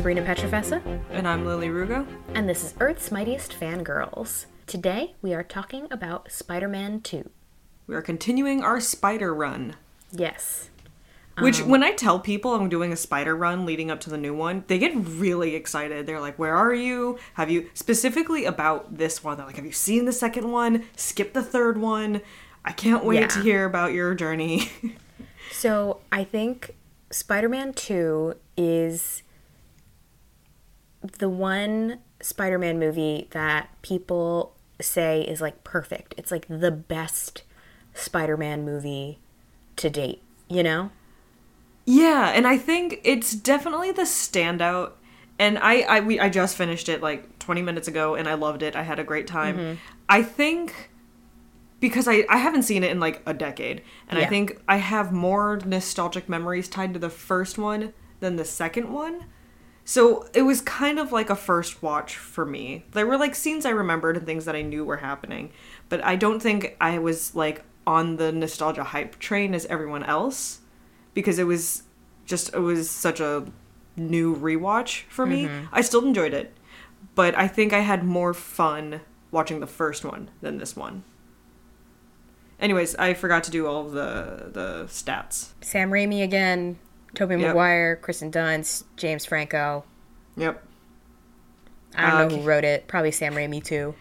Sabrina Petrofessa, And I'm Lily Rugo. and this is Earth's Mightiest Fangirls. Today we are talking about Spider Man 2. We are continuing our spider run. Yes. Which, um, when I tell people I'm doing a spider run leading up to the new one, they get really excited. They're like, Where are you? Have you, specifically about this one, they're like, Have you seen the second one? Skip the third one. I can't wait Yeah. to hear about your journey. So I think Spider Man 2 is the one Spider Man movie that people say is like perfect. It's like the best Spider Man movie to date, you know? Yeah, and I think it's definitely the standout. And I I we I just finished it like 20 minutes ago and I loved it. I had a great time. Mm-hmm. I think because I I haven't seen it in like a decade and I think I have more nostalgic memories tied to the first one than the second one. So it was kind of like a first watch for me. There were like scenes I remembered and things that I knew were happening, but I don't think I was like on the nostalgia hype train as everyone else because it was just it was such a new rewatch for me. Mm-hmm. I still enjoyed it, but I think I had more fun watching the first one than this one. Anyways, I forgot to do all of the the stats. Sam Raimi again, Tobey Yep. Maguire, Kirsten Dunst, James Franco. Yep. I don't know who wrote it. Probably Sam Raimi too.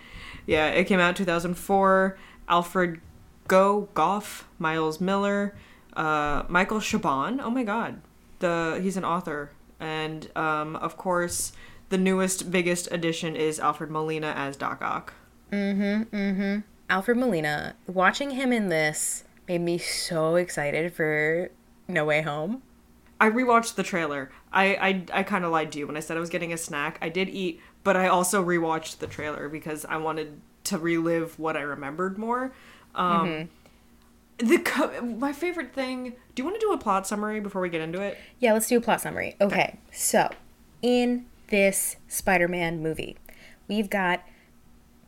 Yeah, it came out 2004. Alfred Go Gough, Miles Millar, uh, Michael Chabon. Oh my God, the he's an author, and um, of course, the newest, biggest addition is Alfred Molina as Doc Ock. Mhm, mhm. Alfred Molina. Watching him in this made me so excited for No Way Home. I rewatched the trailer. I I, I kind of lied to you when I said I was getting a snack. I did eat, but I also rewatched the trailer because I wanted to relive what I remembered more. Um, The co- my favorite thing. Do you want to do a plot summary before we get into it? Yeah, let's do a plot summary. Okay, so in this Spider Man movie, we've got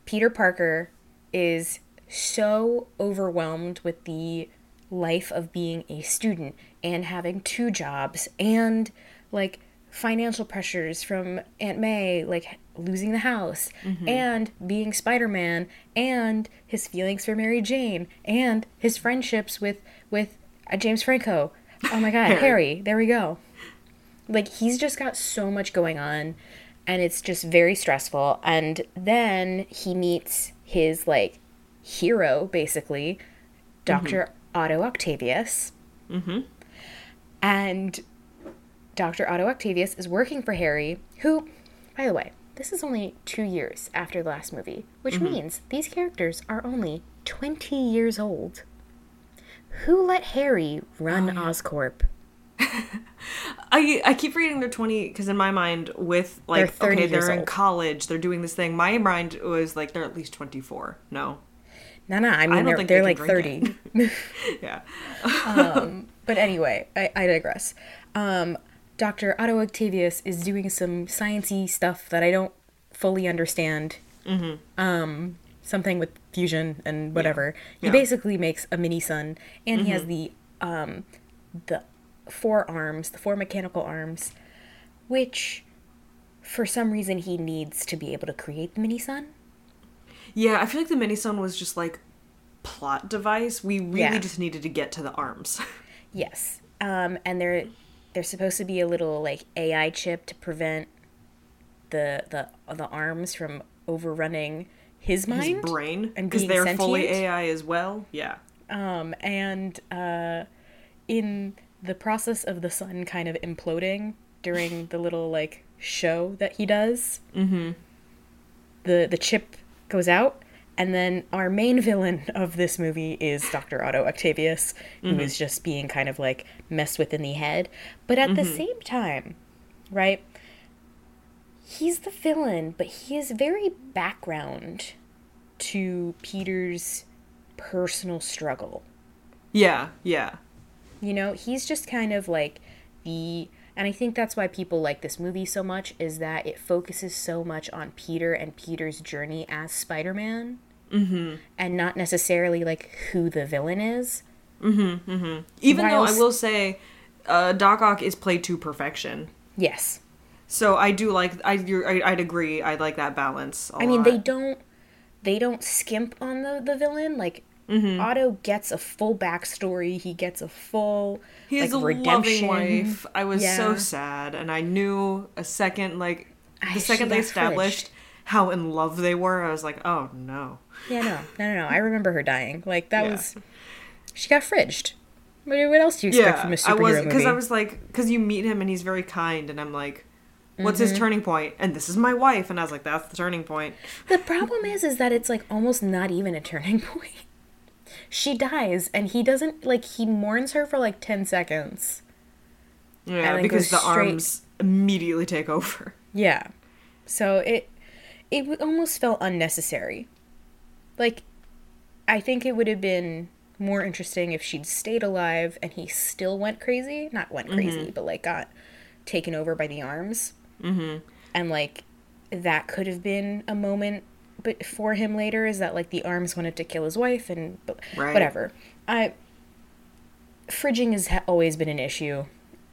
Peter Parker is so overwhelmed with the life of being a student and having two jobs and like financial pressures from Aunt May, like losing the house, and being Spider Man, and his feelings for Mary Jane, and his friendships with with uh, James Franco. Oh my God, Harry. Harry! There we go. Like he's just got so much going on, and it's just very stressful. And then he meets his like hero, basically, Doctor Otto Octavius. Mm-hmm. And Dr. Otto Octavius is working for Harry, who, by the way, this is only two years after the last movie, which mm-hmm. means these characters are only 20 years old. Who let Harry run oh, Oscorp? I I keep reading they're 20 because in my mind with like They're okay they're in old. college they're doing this thing. My mind was like they're at least 24. No. No, no, I mean, don't they're, think they're they like 30. drink Yeah. Um, But anyway, I, I digress. Um, Dr. Otto Octavius is doing some sciencey stuff that I don't fully understand. Mm-hmm. Um, something with fusion and whatever. He Yeah. basically makes a mini sun, and he has the um, the four arms, the four mechanical arms, which for some reason he needs to be able to create the mini sun. Yeah, I feel like the mini sun was just like plot device. We really Yeah. just needed to get to the arms. Yes. Um, and there there's supposed to be a little like AI chip to prevent the the the arms from overrunning his His mind. brain and because they're fully? AI as well. Yeah. Um, and uh, in the process of the sun kind of imploding during the little like show that he does, mm-hmm. the the chip goes out, and then our main villain of this movie is Dr. Otto Octavius, who mm-hmm. is just being kind of like messed with in the head. But at the mm-hmm. same time, right? He's the villain, but he is very background to Peter's personal struggle. Yeah, yeah. You know, he's just kind of like the and I think that's why people like this movie so much is that it focuses so much on Peter and Peter's journey as Spider-Man. Mm-hmm. And not necessarily like who the villain is. Even though I will say uh, Doc Ock is played to perfection. Yes. So I do like I you're, I- I'd agree. I like that balance. I I mean, they don't they don't skimp on the the villain. Like Mm-hmm. Otto gets a full backstory. He gets a full He has like, a redemption. loving wife. I was so sad, and I knew a second like the she second they established how in love they were. I was like, oh no. Yeah, no, no, no, no. I remember her dying. Like that Yeah. was she got fridged. What, what else do you expect Yeah, from a I superhero was movie? because I was like because you meet him and he's very kind, and I'm like, what's Mm-hmm. his turning point? And this is my wife, and I was like, that's the turning point. The problem is, is that it's like almost not even a turning point. She dies, and he doesn't like he mourns her for like ten seconds. Yeah, because the straight- arms immediately take over. Yeah, so it it almost felt unnecessary. Like, I think it would have been more interesting if she'd stayed alive and he still went crazy. Not went crazy, but like got taken over by the arms. Mm-hmm. And like that could have been a moment but for him later is that like the arms wanted to kill his wife and Right. whatever. I fridging has always been an issue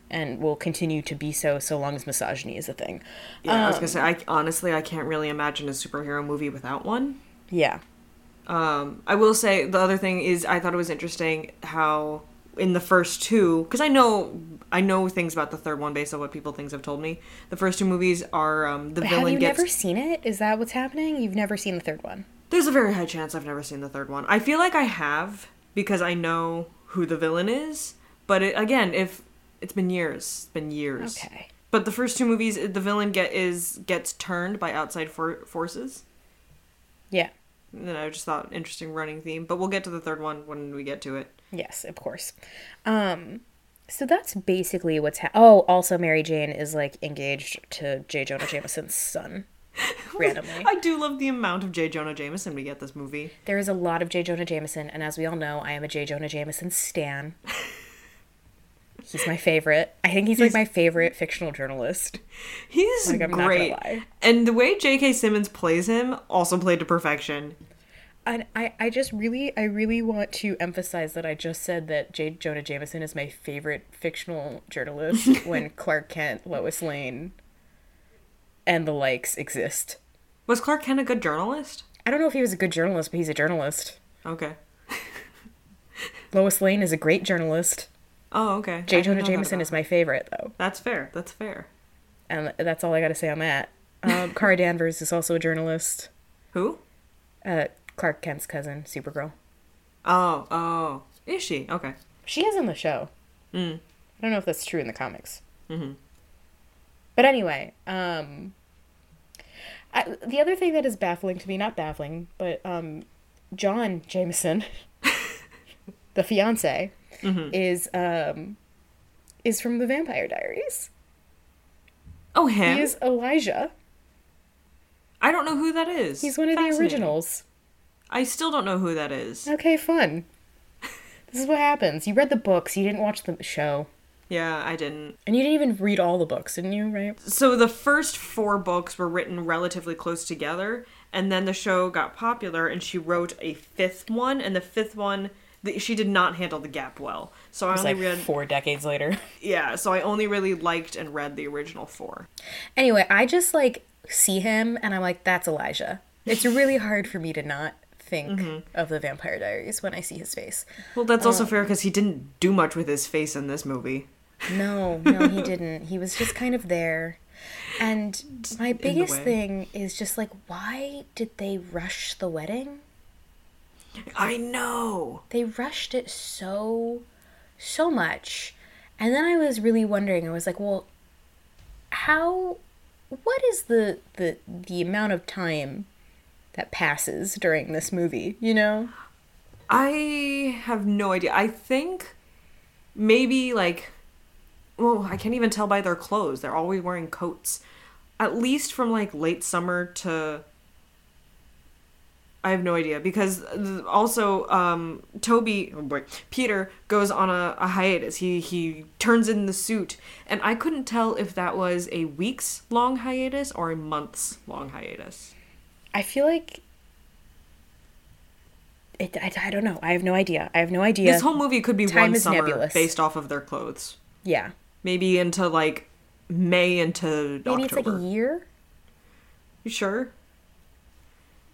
and will continue to be so so long as misogyny is a thing. Yeah, I was gonna say, I honestly I can't really imagine a superhero movie without one. Yeah. Um, I will say the other thing is I thought it was interesting how in the first two because I know I know things about the third one based on what people things have told me. The first two movies are um, the But villain have you gets. never seen it? Is that what's happening? You've never seen the third one. There's a very high chance I've never seen the third one. I feel like I have because I know who the villain is. But it, again, if it's been years, it's been years. Okay. But the first two movies, the villain get is gets turned by outside for- forces. Yeah. And I just thought interesting running theme. But we'll get to the third one when we get to it. Yes, of course. Um so that's basically what's ha- Oh, also Mary Jane is like engaged to J. Jonah Jameson's son. randomly. I do love the amount of J. Jonah Jameson we get this movie. There is a lot of J. Jonah Jameson, and as we all know, I am a J. Jonah Jameson stan. He's my favorite. I think he's like my favorite fictional journalist. He's Like, I'm not gonna great. lie. And the way J.K. Simmons plays him also played to perfection. And I, I just really, I really want to emphasize that I just said that J. Jonah Jameson is my favorite fictional journalist when Clark Kent, Lois Lane, and the likes exist. Was Clark Kent a good journalist? I don't know if he was a good journalist, but he's a journalist. Okay. Lois Lane is a great journalist. Oh, okay. J. I Jonah Jameson is my favorite, though. That's fair. That's fair. And that's all I gotta say on that. Um, Kara Danvers is also a journalist. Who? Uh, Clark Kent's cousin, Supergirl. Oh, oh. Is she? Okay. She is in the show. Mm. I don't know if that's true in the comics. Mhm. But anyway, um, I, the other thing that is baffling to me, not baffling, but um, John Jameson, the fiance, Mm-hmm. is um, is from the Vampire Diaries. Oh, him? He is Elijah. I don't know who that is. He's one of the originals. I still don't know who that is. Okay, fun. This is what happens. You read the books, you didn't watch the show. Yeah, I didn't. And you didn't even read all the books, didn't you, right? So the first four books were written relatively close together, and then the show got popular, and she wrote a fifth one, and the fifth one, the, she did not handle the gap well. So I only like read, four decades later. yeah. So I only really liked and read the original four. Anyway, I just like see him and I'm like, that's Elijah. It's really hard for me to not think Mm-hmm. of the Vampire Diaries when I see his face. Well, that's also Uh, fair because he didn't do much with his face in this movie. No, no, he didn't. He was just kind of there. And my biggest thing is just like, why did they rush the wedding? I know. They rushed it so, so much. And then I was really wondering, I was like, well, how, what is the, the, the amount of time that passes during this movie, you know? I have no idea. I think maybe like well, I can't even tell by their clothes. They're always wearing coats. At least from like late summer to I have no idea because also um Tobey oh boy, Peter goes on a, a hiatus. He he turns in the suit and I couldn't tell if that was a weeks long hiatus or a months long hiatus. I feel like it, I, I don't know. I have no idea. I have no idea. This whole movie could be Time one summer nebulous. based off of their clothes. yeah. maybe into like May into Maybe it's like a year. You sure?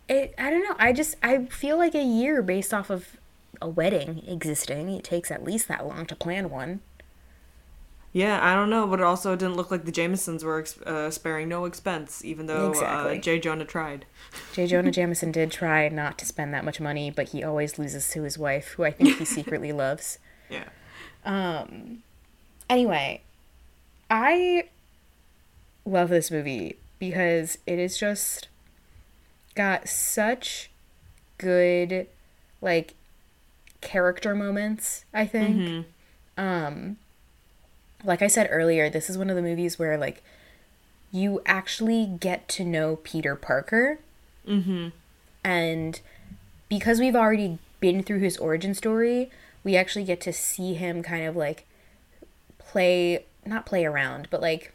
It, I don't know. I just I feel like a year based off of a wedding existing. It takes at least that long to plan one. Yeah, I don't know, but it also didn't look like the Jamesons were uh, sparing no expense, even though Exactly. uh, J. Jonah tried. J. Jonah Jameson did try not to spend that much money, but he always loses to his wife, who I think he secretly loves. Yeah. Um. Anyway, I love this movie because it is just got such good like character moments, I think. Um like I said earlier, this is one of the movies where like you actually get to know Peter Parker. Mm-hmm. And because we've already been through his origin story, we actually get to see him kind of like play, not play around, but like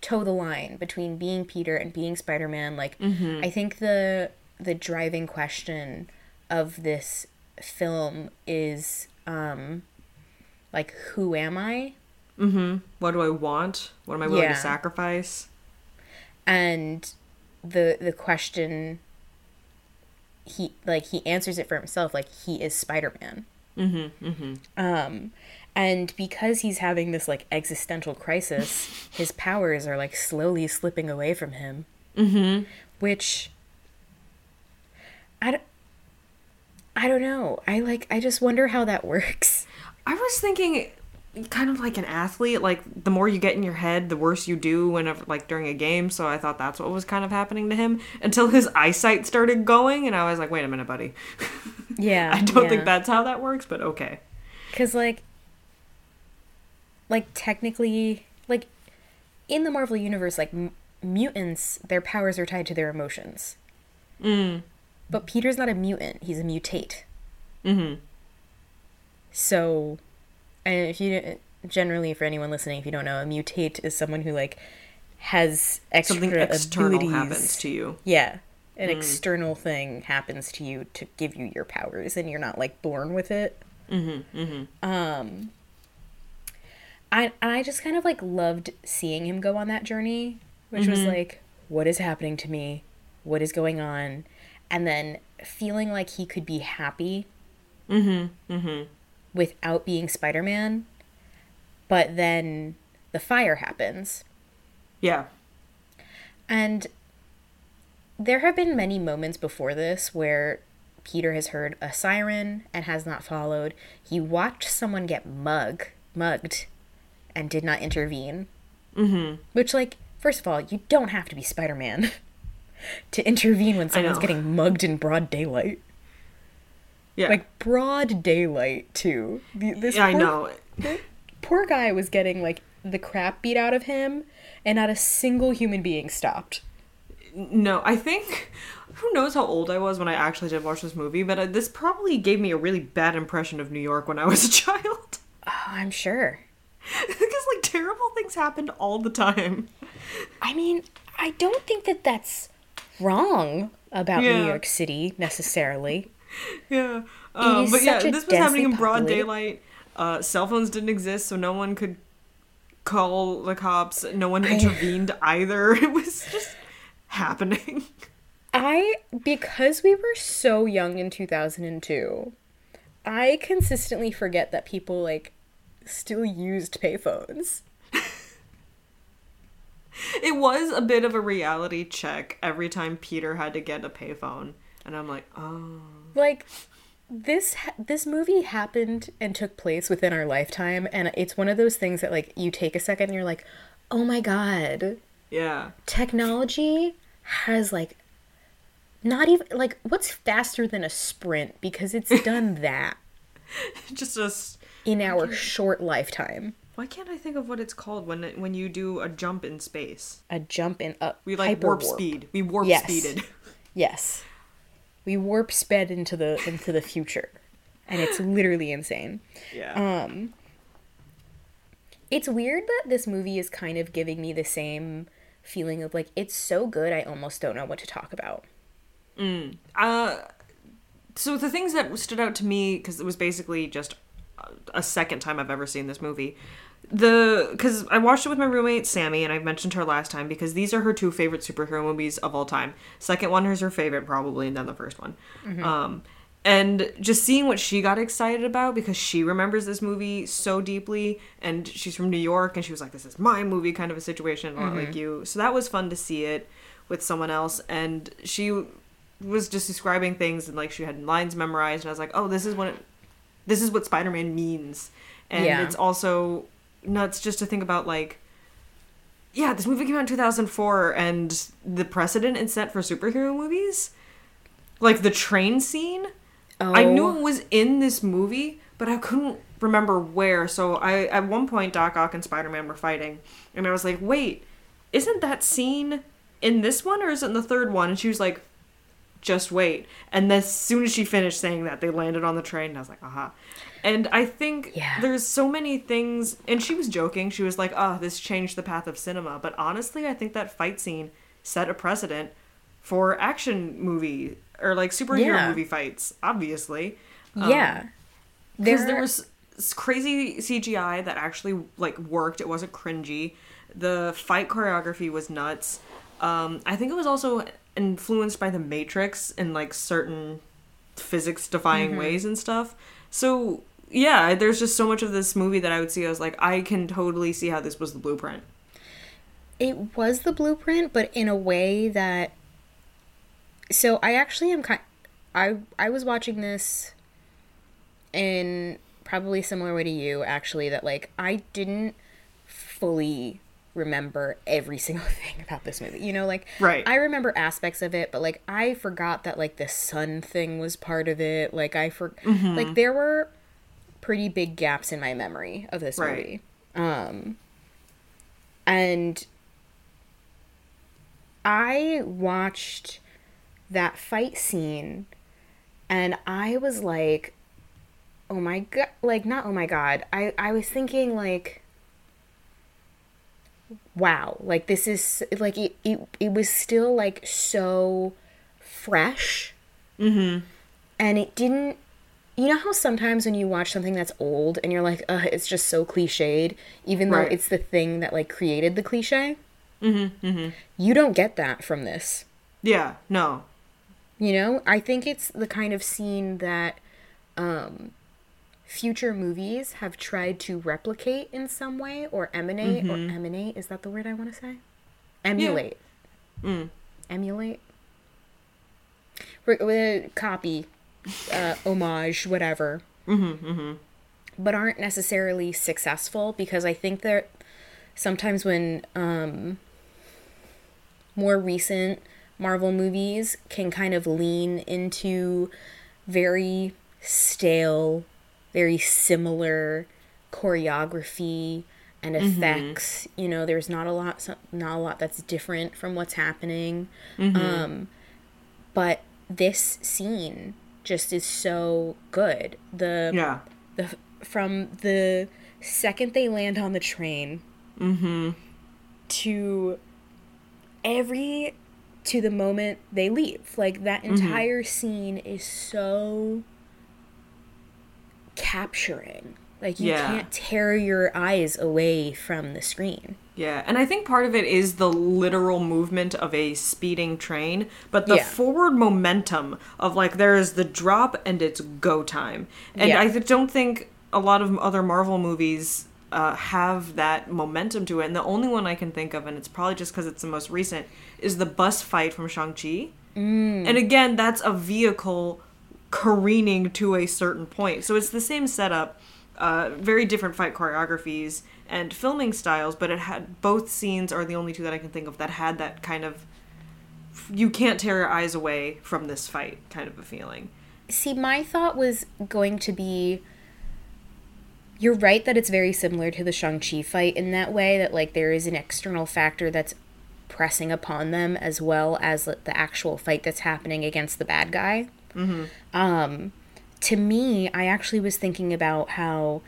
toe the line between being Peter and being Spider-Man. Like I think the the driving question of this film is um like who am I? Mm-hmm. What do I want? What am I willing Yeah. to sacrifice? and the the question he like he answers it for himself like he is spider-man Mm-hmm. Mm-hmm. um and because he's having this like existential crisis his powers are like slowly slipping away from him Mm-hmm. which i don't i don't know i like i just wonder how that works I was thinking kind of like an athlete, like the more you get in your head, the worse you do whenever like during a game, so I thought that's what was kind of happening to him until his eyesight started going and I was like, "Wait a minute, buddy." yeah I don't think that's how that works, but okay. Because, like, like technically, like in the Marvel universe, like m- mutants, their powers are tied to their emotions. Mm. But Peter's not a mutant; he's a mutate. Mm Mhm. So, and if you generally, for anyone listening, if you don't know, a mutate is someone who like has extra Something external abilities. happens to you. Yeah, an external thing happens to you to give you your powers, and you're not like born with it. Mm-hmm. Mm-hmm. Um, I I just kind of like loved seeing him go on that journey, which was like, what is happening to me? What is going on? And then feeling like he could be happy Mm-hmm. Mm-hmm. Without being Spider Man, but then the fire happens. Yeah. And there have been many moments before this where Peter has heard a siren and has not followed. He watched someone get mug mugged and did not intervene. Mm-hmm. Which like, first of all, you don't have to be Spider-Man to intervene when someone's getting mugged in broad daylight. Yeah. Like broad daylight too. This yeah, I know. Poor guy was getting like the crap beat out of him and not a single human being stopped. No, I think who knows how old I was when I actually did watch this movie, but uh, this probably gave me a really bad impression of New York when I was a child. Oh, I'm sure. because like terrible things happened all the time. I mean, I don't think that that's wrong about New York City necessarily. Yeah. Um, but yeah, this was happening in broad populated- daylight. Uh, cell phones didn't exist, so no one could call the cops. No one intervened either. It was just happening. I because we were so young in 2002, I consistently forget that people like still used payphones. It was a bit of a reality check every time Peter had to get a payphone, and I'm like, oh. Like this this movie happened and took place within our lifetime and it's one of those things that like you take a second and you're like, "Oh my god, Yeah. technology has like not even like what's faster than a sprint because it's done that Just a. s- in our short lifetime Why can't I think of what it's called when when you do a jump in space? a jump in up We like warp speed. We warp Yes. speeded. yes we warp sped into the into the future and it's literally insane Yeah. um it's weird that this movie is kind of giving me the same feeling of like it's so good i almost don't know what to talk about Mm. Uh, so the things that stood out to me because it was basically just a- a second time I've ever seen this movie. The because I watched it with my roommate Sammy, and I've mentioned her last time because these are her two favorite superhero movies of all time. Second one is her favorite probably, and then the first one. Um, and just seeing what she got excited about because she remembers this movie so deeply, and she's from New York, and she was like, "This is my movie," kind of a situation, a lot like you. So that was fun to see it with someone else, and she was just describing things and like she had lines memorized, and I was like, "Oh, this is what it, this is what Spider-Man means," and Yeah. it's also nuts just to think about like yeah this movie came out in 2004 and the precedent it set for superhero movies like the train scene Oh, i knew it was in this movie but i couldn't remember where. So i at one point doc ock and spider-man were fighting and i was like wait isn't that scene in this one or is it in the third one? And she was like just wait. And as soon as she finished saying that, they landed on the train, and I was like, aha. And I think Yeah. there's so many things, and she was joking. She was like, oh, this changed the path of cinema. But honestly, I think that fight scene set a precedent for action movie or like superhero Yeah. movie fights, obviously. yeah. Because there was crazy CGI that actually like worked. It wasn't cringy. The fight choreography was nuts. Um, I think it was also influenced by the Matrix in like certain physics defying mm-hmm. ways and stuff. So yeah, there's just so much of this movie that I would see. I was like, I can totally see how this was the blueprint. it was the blueprint, but in a way that. So I actually am kind. I I was watching this. In probably similar way to you, actually, that like I didn't fully remember every single thing about this movie. You know, like Right. I remember aspects of it, but like I forgot that like the sun thing was part of it. Like I for like there were pretty big gaps in my memory of this Right. movie. Um and I watched that fight scene and I was like oh my god like not oh my god. I I was thinking like wow, like this is like it it, it was still like so fresh. Mm-hmm. And it didn't you know how sometimes when you watch something that's old and you're like, uh, it's just so cliched, even though it's the thing that like created the cliche? Mm-hmm. Mm-hmm. You don't get that from this. Yeah. No. You know, I think it's the kind of scene that um, future movies have tried to replicate in some way or emanate or emanate. Is that the word I want to say? Emulate. Mm. Emulate. Re- uh, copy, uh, homage, whatever. Mm-hmm. Mm-hmm. But aren't necessarily successful because I think that sometimes when um, more recent Marvel movies can kind of lean into very stale, very similar choreography and effects. You know, there's not a lot, not a lot that's different from what's happening. Um, but this scene just is so good. The Yeah. the from the second they land on the train mm-hmm. to every to the moment they leave like that entire scene is so capturing like you Yeah. can't tear your eyes away from the screen Yeah, and I think part of it is the literal movement of a speeding train, but the Yeah. forward momentum of like there's the drop and it's go time. And Yeah. I don't think a lot of other Marvel movies uh, have that momentum to it. And the only one I can think of, and it's probably just because it's the most recent, is the bus fight from Shang-Chi. Mm. And again, that's a vehicle careening to a certain point. So it's the same setup, uh, very different fight choreographies and filming styles, but it had both scenes are the only two that I can think of that had that kind of you can't tear your eyes away from this fight kind of a feeling. See, my thought was going to be you're right that it's very similar to the Shang-Chi fight in that way, that like there is an external factor that's pressing upon them as well as the actual fight that's happening against the bad guy. Um, to me, I actually was thinking about how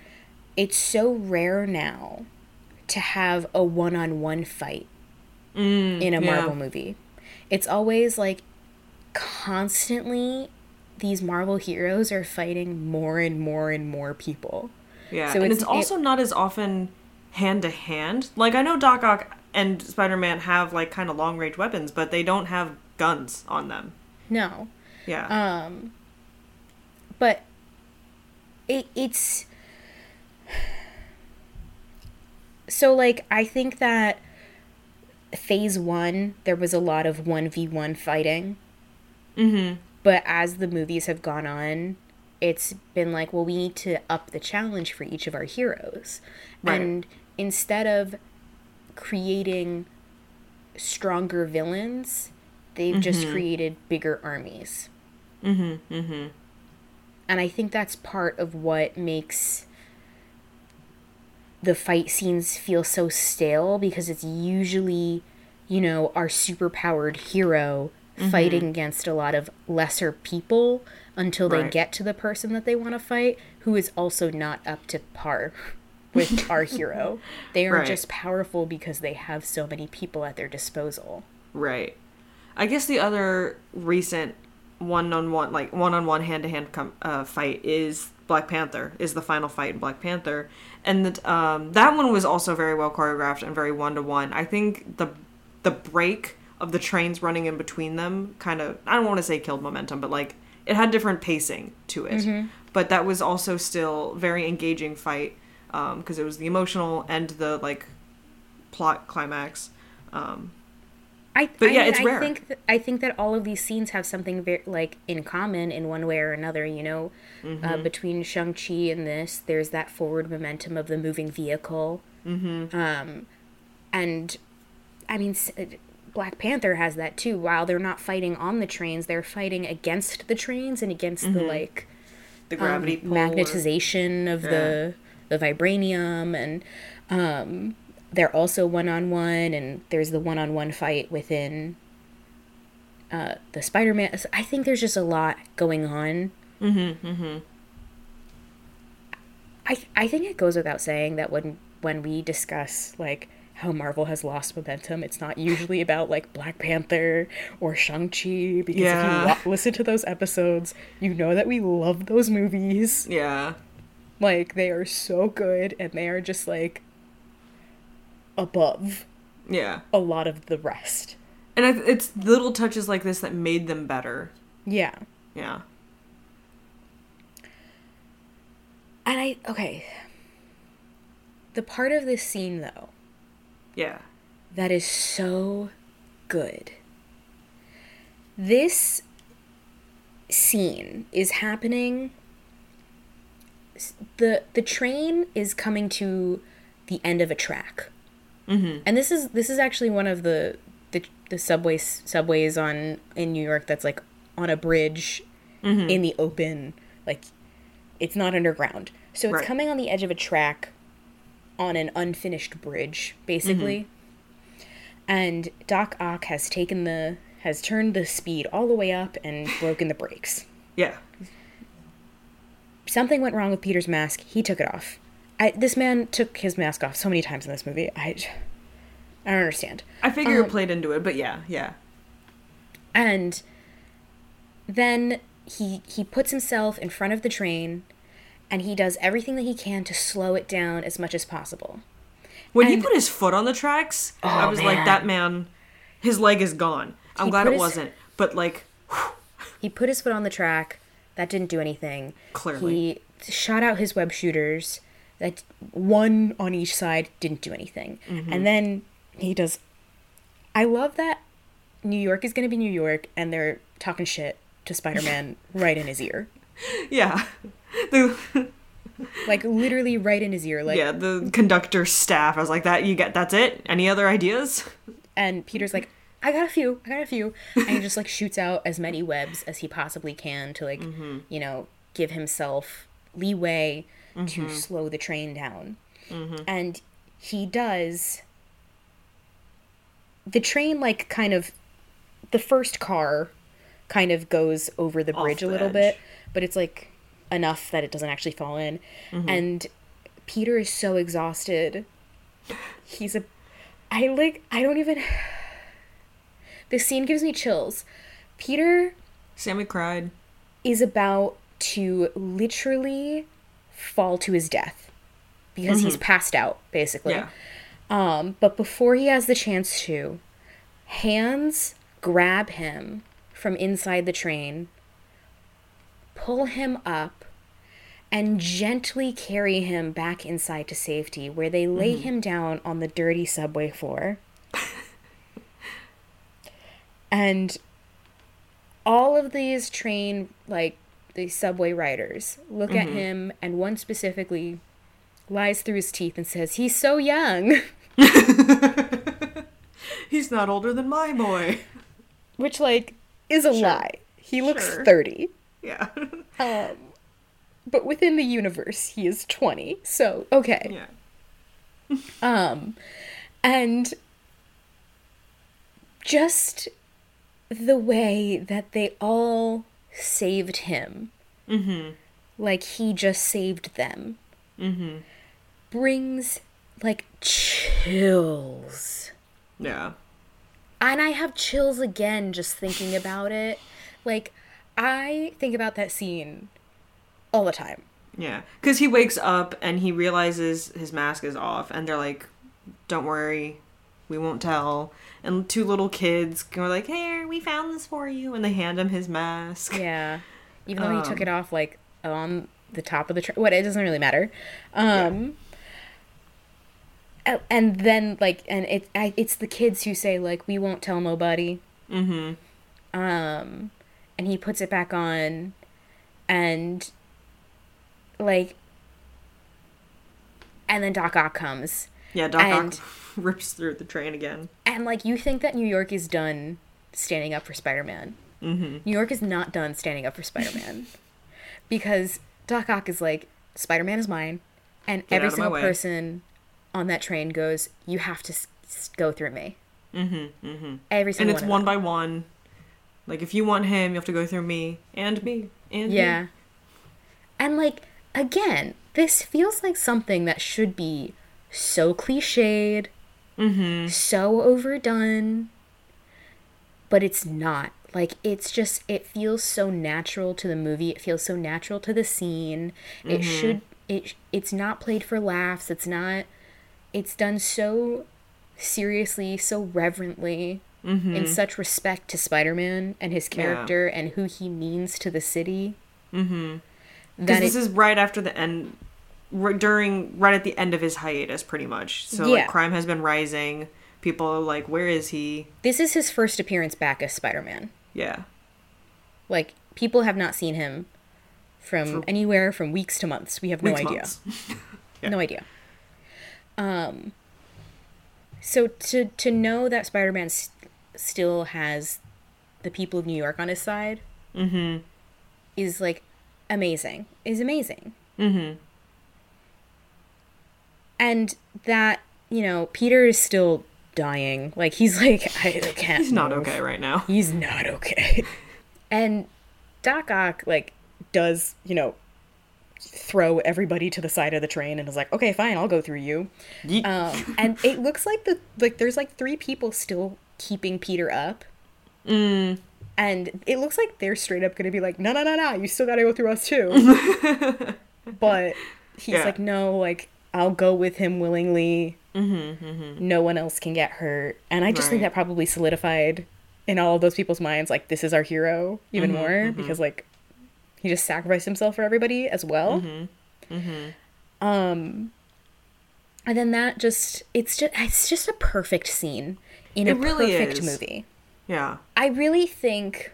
it's so rare now to have a one-on-one fight in a yeah. Marvel movie. It's always like constantly these Marvel heroes are fighting more and more and more people. Yeah, So and it's- it's, also not as often hand to hand. Like I know Doc Ock and Spider Man have like kind of long range weapons, but they don't have guns on them. No. Yeah. Um but it it's so like I think that phase 1 there was a lot of 1v1 fighting. mm-hmm. But as the movies have gone on, it's been like, well, we need to up the challenge for each of our heroes. Right. And instead of creating stronger villains, they've just created bigger armies. Mm-hmm. Mm-hmm. And I think that's part of what makes the fight scenes feel so stale because it's usually, you know, our superpowered hero fighting against a lot of lesser people until they Right. get to the person that they want to fight who is also not up to par with our hero. They are Right. just powerful because they have so many people at their disposal. Right. I guess the other recent one-on-one, like one-on-one hand-to-hand uh, fight is Black Panther. Is the final fight in Black Panther, and that um, that one was also very well choreographed and very one-to-one. I think the the break of the trains running in between them kind of I don't want to say killed momentum, but like it had different pacing to it. But that was also still very engaging fight because it was the emotional and the like plot climax. Um, I, But I yeah, it's I rare. think th- I think that all of these scenes have something very like in common in one way or another. You know, Mm-hmm. uh, between Shang Chi and this, there's that forward momentum of the moving vehicle. Mm-hmm. Um, and I mean, s- uh, Black Panther has that too. While they're not fighting on the trains, they're fighting against the trains and against the like the um, gravity or- magnetization of the the vibranium and um they're also one-on-one and there's the one-on-one fight within uh the spider-man i think there's just a lot going on mm-hmm, mm-hmm. i i think it goes without saying that when when we discuss like how Marvel has lost momentum. It's not usually about like Black Panther or Shang-Chi because if you wa- listen to those episodes, you know that we love those movies. Yeah. Like they are so good and they are just like above Yeah. a lot of the rest. And it's little touches like this that made them better. Yeah. Yeah. And I okay. The part of this scene though Yeah. that is so good. This scene is happening the the train is coming to the end of a track. Mm-hmm. And this is this is actually one of the the, the subways subways on in New York that's like on a bridge in the open like it's not underground. So it's Right. coming on the edge of a track on an unfinished bridge, basically. And Doc Ock has taken the has turned the speed all the way up and broken the brakes. Yeah. Something went wrong with Peter's mask. He took it off. I, this man took his mask off so many times in this movie. I, I don't understand. I figure Um, it played into it, but yeah, yeah. And then he he puts himself in front of the train and he does everything that he can to slow it down as much as possible. When he put his foot on the tracks, I Oh, was like, that man, his leg is gone. I'm He glad it his- wasn't. But like, He put his foot on the track. That didn't do anything. Clearly. He shot out his web shooters. That one on each side didn't do anything. Mm-hmm. And then he does. I love that New York is going to be New York and they're talking shit to Spider Man right in his ear. yeah. The, Like, literally right in his ear. Like, yeah, the conductor staff. I was like, that you get, that's it? Any other ideas? And Peter's like, I got a few, I got a few. And he just like shoots out as many webs as he possibly can to like, you know, give himself leeway to mm-hmm. slow the train down. Mm-hmm. And he does. The train, like, kind of. The first car kind of goes over the bridge a little edge. bit, but it's like enough that it doesn't actually fall in. Mm-hmm. And Peter is so exhausted. He's a. I like. I don't even. This scene gives me chills. Peter Sammy cried. is about to literally fall to his death. because he's passed out, basically. Yeah. Um, but before he has the chance to, hands grab him from inside the train, pull him up, and gently carry him back inside to safety, where they lay him down on the dirty subway floor. and all of these train, like, the subway riders look at him, and one specifically lies through his teeth and says, He's so young. He's not older than my boy. Which, like, is a lie. He looks Sure. 30. Yeah. Um, but within the universe, he is 20. So, okay. yeah. Um, and just the way that they all saved him, Mm-hmm. like he just saved them, Mm-hmm. brings like chills. Yeah. And I have chills again just thinking about it. Like, I think about that scene all the time. Yeah. Because he wakes up and he realizes his mask is off, and they're like, don't worry, we won't tell. And two little kids go like, hey, we found this for you. And they hand him his mask. Yeah. Even though he took Um, it off like on the top of the train. What it doesn't really matter. Um a- and then like and it I, it's the kids who say like we won't tell nobody. Mm-hmm. Um and he puts it back on and like and then Doc Ock comes. Yeah, Doc And- Ock rips through the train again. And like you think that New York is done standing up for Spider-Man. Mm-hmm. New York is not done standing up for Spider-Man. because Doc Ock is like, Spider-Man is mine. And Get every out of my single person on that train goes, you have to s- s- go through me. Mm-hmm. Mm-hmm. Every And it's one. one by one. Like, if you want him, you have to go through me. And me. And them. me. Yeah. And like, again, this feels like something that should be so cliched, Mm-hmm. so overdone, but it's not. Like it's just it feels so natural to the movie. It feels so natural to the scene. It should it it's not played for laughs. It's not it's done so seriously, so reverently in such respect to Spider-Man and his character and who he means to the city. Mm-hmm. Because this is right after the end, during, right at the end of his hiatus, pretty much. So, Yeah. like, crime has been rising. People are like, where is he? this is his first appearance back as Spider-Man. Yeah. Like people have not seen him from For- anywhere from weeks to months. We have no Weeks, idea. months. No idea. Um so to to know that Spider-Man s- still has the people of New York on his side Mm-hmm. is like amazing. Is amazing. Mm-hmm. And that, you know, Peter is still dying. Like he's like I, can't He's not move. okay right now. He's not okay. and Doc Ock like does, you know, throw everybody to the side of the train and is like, "Okay, fine, I'll go through you." Yeet. Um, and it looks like the like there's like three people still keeping Peter up, Mm. and it looks like they're straight up gonna be like, "No, no, no, no, you still gotta go through us too." but he's Yeah. like, "No, like I'll go with him willingly. Mm-hmm. Mm-hmm. No one else can get hurt." And I just think that probably solidified in all of those people's minds like this is our hero even Mhm, more mhm. because like he just sacrificed himself for everybody as well. Mm-hmm. Mm-hmm. Um, and then that just it's just it's just a perfect scene in a really perfect is. movie. Yeah. I really think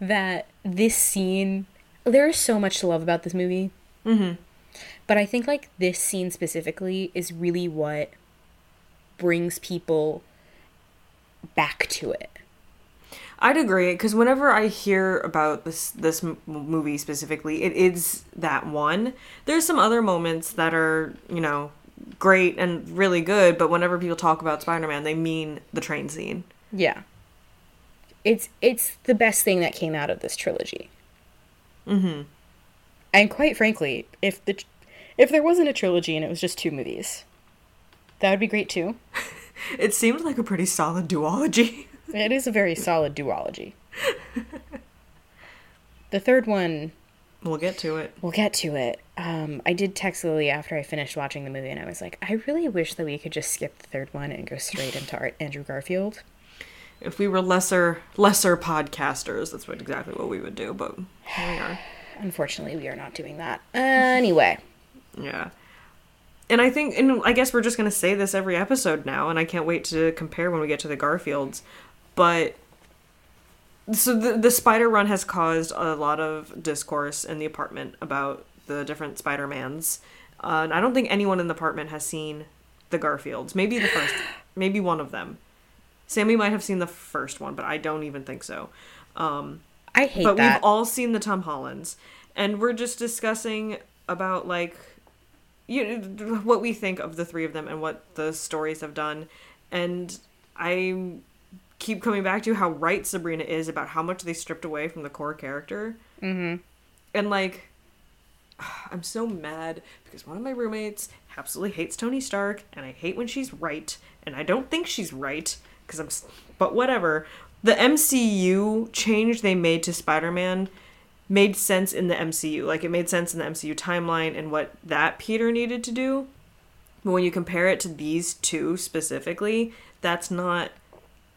that this scene there is so much to love about this movie, Mm-hmm. But I think like this scene specifically is really what brings people back to it. I'd agree because whenever I hear about this this m- movie specifically, it is that one. There's some other moments that are you know great and really good, but whenever people talk about Spider-Man, they mean the train scene. Yeah. It's it's the best thing that came out of this trilogy. Mm-hmm. And quite frankly, if the if there wasn't a trilogy and it was just two movies, that would be great too. It seemed like a pretty solid duology. It is a very solid duology. the third one We'll get to it. We'll get to it. Um, I did text Lily after I finished watching the movie, and I was like, I really wish that we could just skip the third one and go straight into Andrew Garfield. If we were lesser lesser podcasters, that's what exactly what we would do. But here we are. Unfortunately, we are not doing that. Anyway, Yeah. And I think, and I guess we're just going to say this every episode now, and I can't wait to compare when we get to the Garfields. But, so the, the Spider Run has caused a lot of discourse in the apartment about the different Spider Mans. Uh, and I don't think anyone in the apartment has seen the Garfields. Maybe the first, maybe one of them. Sammy might have seen the first one, but I don't even think so. Um, I hate that. but that. we've all seen the Tom Hollands, and we're just discussing about like you what we think of the three of them and what the stories have done. And I keep coming back to how right Sabrina is about how much they stripped away from the core character. Mm-hmm. And like, I'm so mad because one of my roommates absolutely hates Tony Stark, and I hate when she's right, and I don't think she's right because I'm. But whatever. The MCU change they made to Spider-Man made sense in the MCU. Like it made sense in the MCU timeline and what that Peter needed to do. But when you compare it to these two specifically, that's not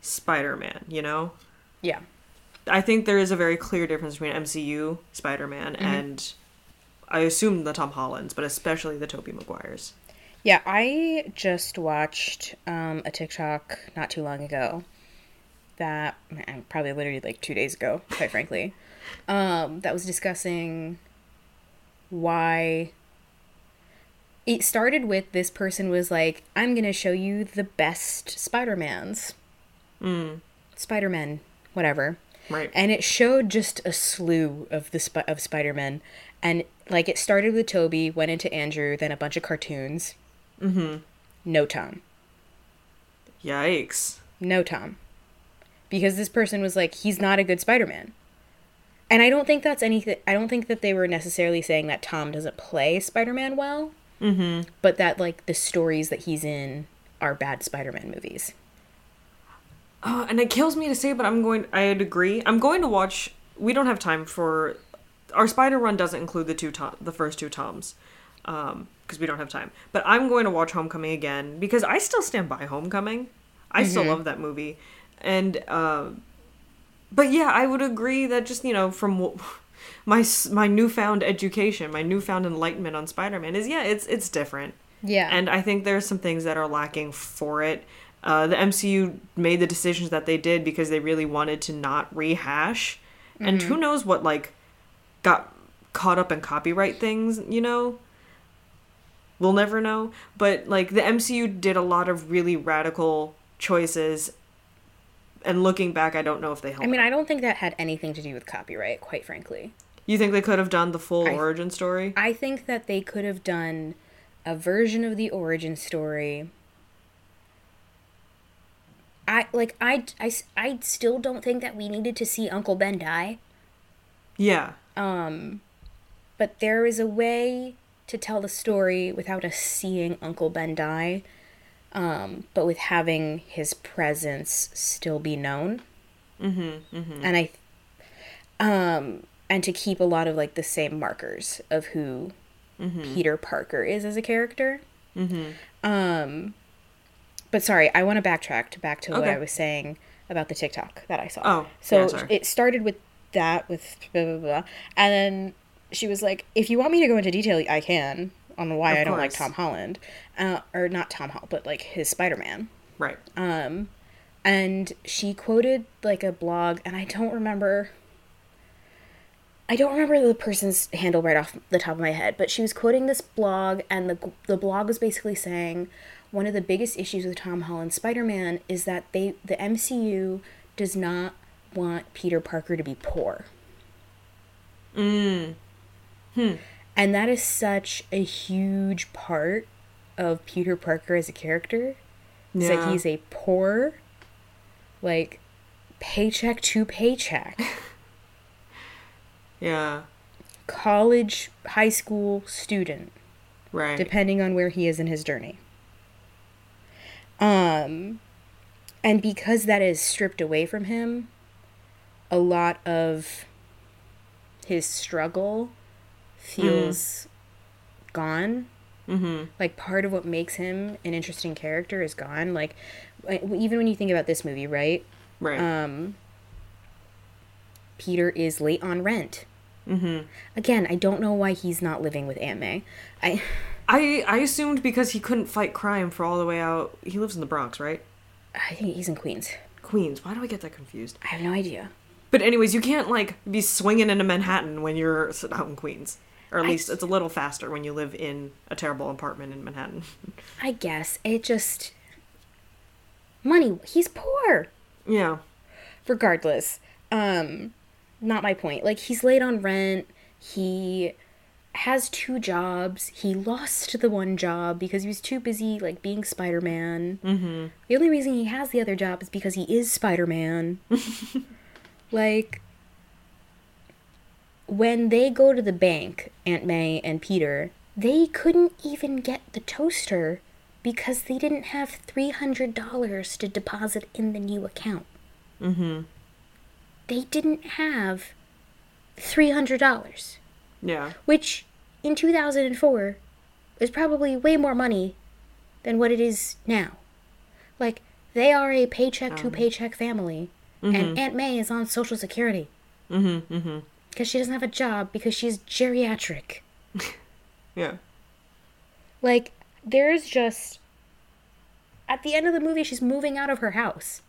Spider-Man, you know? yeah. I think there is a very clear difference between MCU Spider-Man and I assume the Tom Hollands, but especially the Tobey Maguires. Yeah, I just watched um, a TikTok not too long ago that probably literally like two days ago, quite frankly, um, that was discussing why it started with this person was like, I'm going to show you the best Spider-Mans. Mm. Spider-Man, whatever. Right. And it showed just a slew of the sp- of Spider-Man. And like it started with Tobey, went into Andrew, then a bunch of cartoons. Mm-hmm. No Tom. Yikes. No Tom. Because this person was like, he's not a good Spider-Man. And I don't think that's anything I don't think that they were necessarily saying that Tom doesn't play Spider-Man well. Mm-hmm. But that like the stories that he's in are bad Spider-Man movies. Uh, and it kills me to say, but I'm going. I'd agree. I'm going to watch. We don't have time for our Spider Run. Doesn't include the two Tom, the first two Toms, um, because we don't have time. But I'm going to watch Homecoming again because I still stand by Homecoming. I still love that movie, and uh, but yeah, I would agree that just you know from my my newfound education, my newfound enlightenment on Spider Man is yeah, it's it's different. Yeah. And I think there's some things that are lacking for it. Uh, the MCU made the decisions that they did because they really wanted to not rehash. And who knows what, like, got caught up in copyright things, you know? We'll never know. But, like, the MCU did a lot of really radical choices. And looking back, I don't know if they helped. I mean, I don't think that had anything to do with copyright, quite frankly. you think they could have done the full I- origin story? I think that they could have done a version of the origin story. I like I, I, I still don't think that we needed to see Uncle Ben die, yeah. Um but there is a way to tell the story without us seeing Uncle Ben die, um, but with having his presence still be known. Mm-hmm, And I, um, and to keep a lot of like the same markers of who Peter Parker is as a character. Um, but sorry, I want to backtrack to back to what I was saying about the TikTok that I saw. Oh, so yeah, it started with that with blah blah blah, and then she was like, "If you want me to go into detail, I can on why Of I don't like. Tom Holland, uh, or not Tom Holland, but like his Spider Man." Right. Um, and she quoted like a blog, and I don't remember. I don't remember the person's handle right off the top of my head, but she was quoting this blog, and the the blog was basically saying one of the biggest issues with Tom Holland Spider Man is that they the MCU does not want Peter Parker to be poor. Mm. And that is such a huge part of Peter Parker as a character. Is Yeah. that he's a poor, like, paycheck to paycheck, Yeah. college, high school student, Right. depending on where he is in his journey. Um, and because that is stripped away from him, a lot of his struggle feels gone. Mm-hmm. Like part of what makes him an interesting character is gone. Like even when you think about this movie, right? Right. Um, Peter is late on rent. mm-hmm. Again, I don't know why he's not living with Aunt May. I I I assumed because he couldn't fight crime for all the way out. He lives in the Bronx, right? I think he's in Queens. Queens. Why do I get that confused? I have no idea. But anyways, you can't like be swinging into Manhattan when you're out in Queens, or at I- least it's a little faster when you live in a terrible apartment in Manhattan. I guess it just money. He's poor. yeah. regardless um not my point like he's late on rent he has two jobs he lost the one job because he was too busy like being spider-man mm-hmm. the only reason he has the other job is because he is spider-man like when they go to the bank aunt may and peter they couldn't even get the toaster because they didn't have $300 to deposit in the new account Mm-hmm. they didn't have $300, Yeah. which in 2004 is probably way more money than what it is now. Like, they are a paycheck to paycheck family, and Aunt May is on Social Security. Mm-hmm. Mm-hmm. Because she doesn't have a job because she's geriatric. Yeah. Like, there's just. At the end of the movie, she's moving out of her house.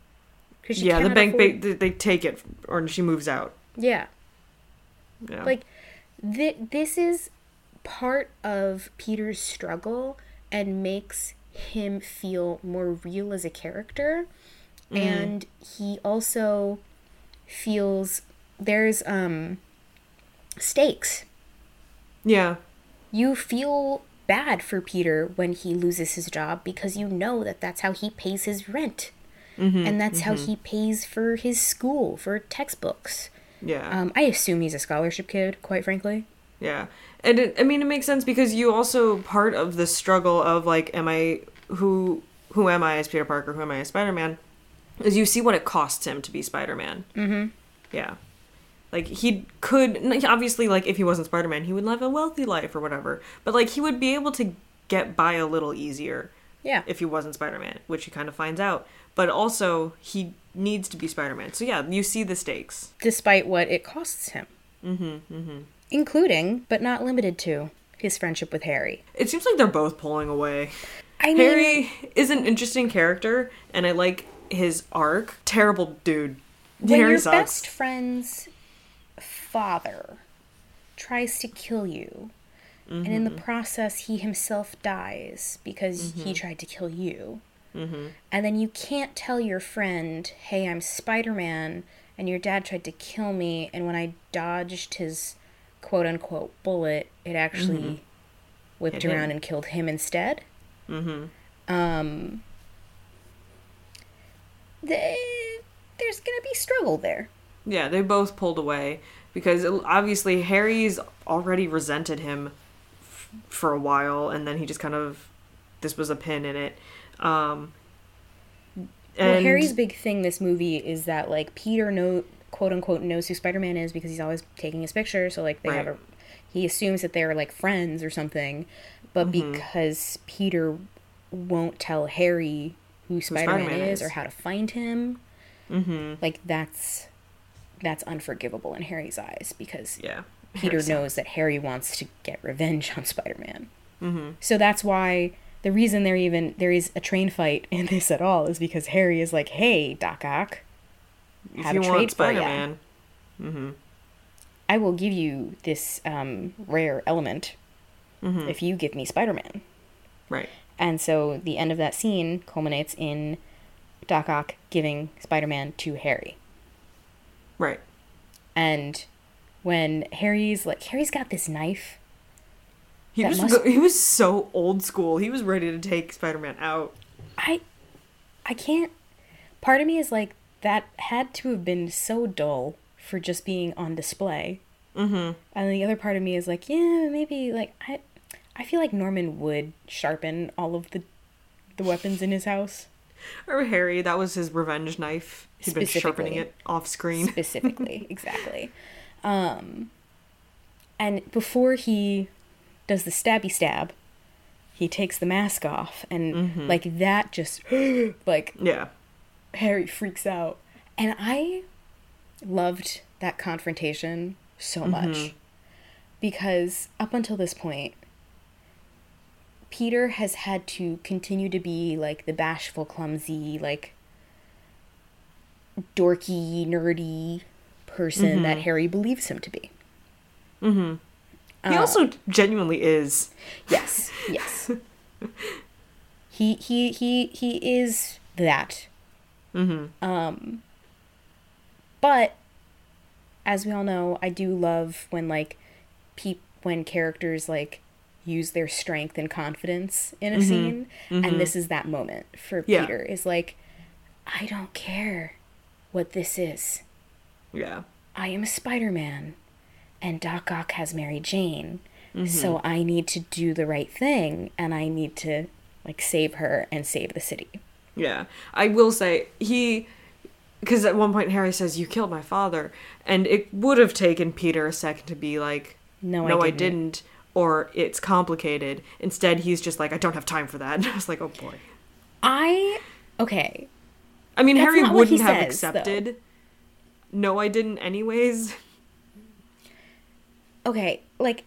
'Cause she yeah. The bank afford- they, they take it, or she moves out. Yeah. Yeah. Like, th- this is part of Peter's struggle and makes him feel more real as a character. And he also feels there's um stakes. Yeah. You feel bad for Peter when he loses his job because you know that that's how he pays his rent. and that's how he pays for his school, for textbooks. Yeah. Um, I assume he's a scholarship kid, quite frankly. Yeah. And it, I mean, it makes sense because you also part of the struggle of like, am I who who am I as Peter Parker? Who am I as Spider Man? Is you see what it costs him to be Spider Man. Mm-hmm. Yeah. Like he could obviously like if he wasn't Spider Man, he would live a wealthy life or whatever. But like he would be able to get by a little easier Yeah. if he wasn't Spider Man, which he kind of finds out. But also he needs to be Spider Man. So yeah, you see the stakes. Despite what it costs him. Mm-hmm, mm-hmm. Including, but not limited to, his friendship with Harry. It seems like they're both pulling away. I mean, Harry is an interesting character, and I like his arc. Terrible dude. when Harry your sucks. best friend's father tries to kill you, and in the Mm-hmm. process he himself dies because he tried to kill you, Mm-hmm. and then you can't tell your friend, "Hey, I'm Spider-Man," and your dad tried to kill me, and when I dodged his quote unquote bullet, it actually whipped Mm-hmm. Hit him. around and killed him instead. Mm-hmm. Um, the, there's gonna be struggle there. Yeah, they both pulled away because obviously Harry's already resented him f- for a while, and then he just kind of this was a pin in it. Um, well, Harry's big thing this movie is that like Peter know quote unquote knows who Spider Man is because he's always taking his picture. So like they have a he assumes that they're like friends or something, but Mm-hmm. because Peter won't tell Harry who Spider Man is, is. or how to find him, Mhm. like that's that's unforgivable in Harry's eyes because yeah, Peter Harry knows that Harry wants to get revenge on Spider-Man. Mm-hmm. So that's why the reason there even there is a train fight in this at all is because Harry is like, "Hey, Doc Ock, If have you a trade for. Spider-Man, I will give you this um, rare element Mm-hmm. if you give me Spider-Man." right? And so the end of that scene culminates in Doc Ock giving Spider-Man to Harry. Right. And when Harry's like, Harry's got this knife He was must- he was so old school. He was ready to take Spider-Man out. I I can't part of me is like that had to have been so dull for just being on display. Mm-hmm. And the other part of me is like, yeah, maybe like I I feel like Norman would sharpen all of the the weapons in his house Or Harry, that was his revenge knife. He'd been sharpening it off screen. specifically, exactly. Um And before he does the stabby stab, he takes the mask off and like that just like Yeah. Harry freaks out. And I loved that confrontation so much because up until this point, Peter has had to continue to be like the bashful, clumsy, like dorky, nerdy person that Harry believes him to be. Mm-hmm. He also genuinely is. Yes, yes. he he he he is that. Mm-hmm. Um. But as we all know, I do love when like peop when characters like use their strength and confidence in a mm-hmm. scene, and mm-hmm. this is that moment for Yeah. Peter. Is like, I don't care what this is. Yeah. I am a Spider Man, and Doc Ock has Mary Jane, so mm-hmm. I need to do the right thing, and I need to like save her and save the city. Yeah. I will say he because at one point Harry says you killed my father and it would have taken Peter a second to be like No, no I I didn't." Or it's complicated. Instead he's just like I don't have time for that. And I was like, "Oh boy." I okay. I mean, That's Harry not he wouldn't have says, though. accepted. No, I didn't anyways. Okay, like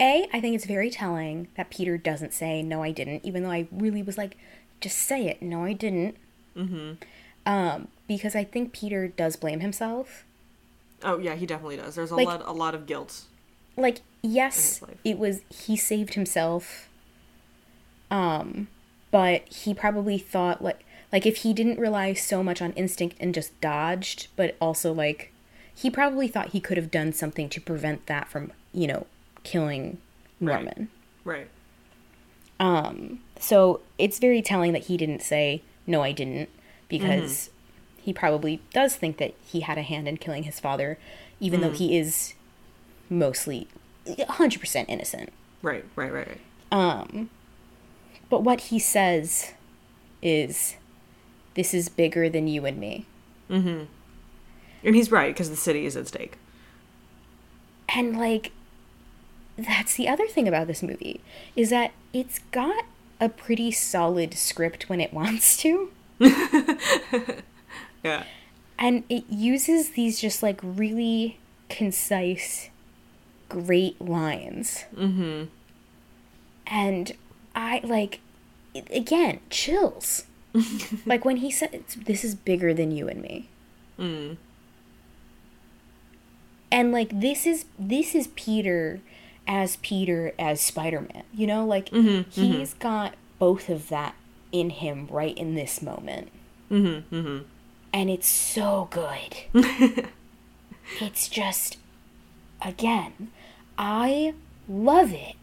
A, I think it's very telling that Peter doesn't say no I didn't, even though I really was like, just say it, no I didn't. Mm-hmm. Um, because I think Peter does blame himself. Oh yeah, he definitely does. There's a Like- lot a lot of guilt. Like yes it was he saved himself um but he probably thought like like if he didn't rely so much on instinct and just dodged but also like he probably thought he could have done something to prevent that from you know killing norman Right. um so it's very telling that he didn't say no i didn't because he probably does think that he had a hand in killing his father even though he is mostly 100% innocent Right, right, right, right. um but what he says is this is bigger than you and me Mm-hmm. And he's right because the city is at stake. and like that's the other thing about this movie is that it's got a pretty solid script when it wants to Yeah. and it uses these just like really concise great lines. Mm-hmm. and i like again chills. Like when he said this is bigger than you and me. Mm. And like this is this is peter as peter as spider-man you know? Like mm-hmm, mm-hmm. he's got both of that in him right in this moment. Mm-hmm, and it's so good. It's just again i love it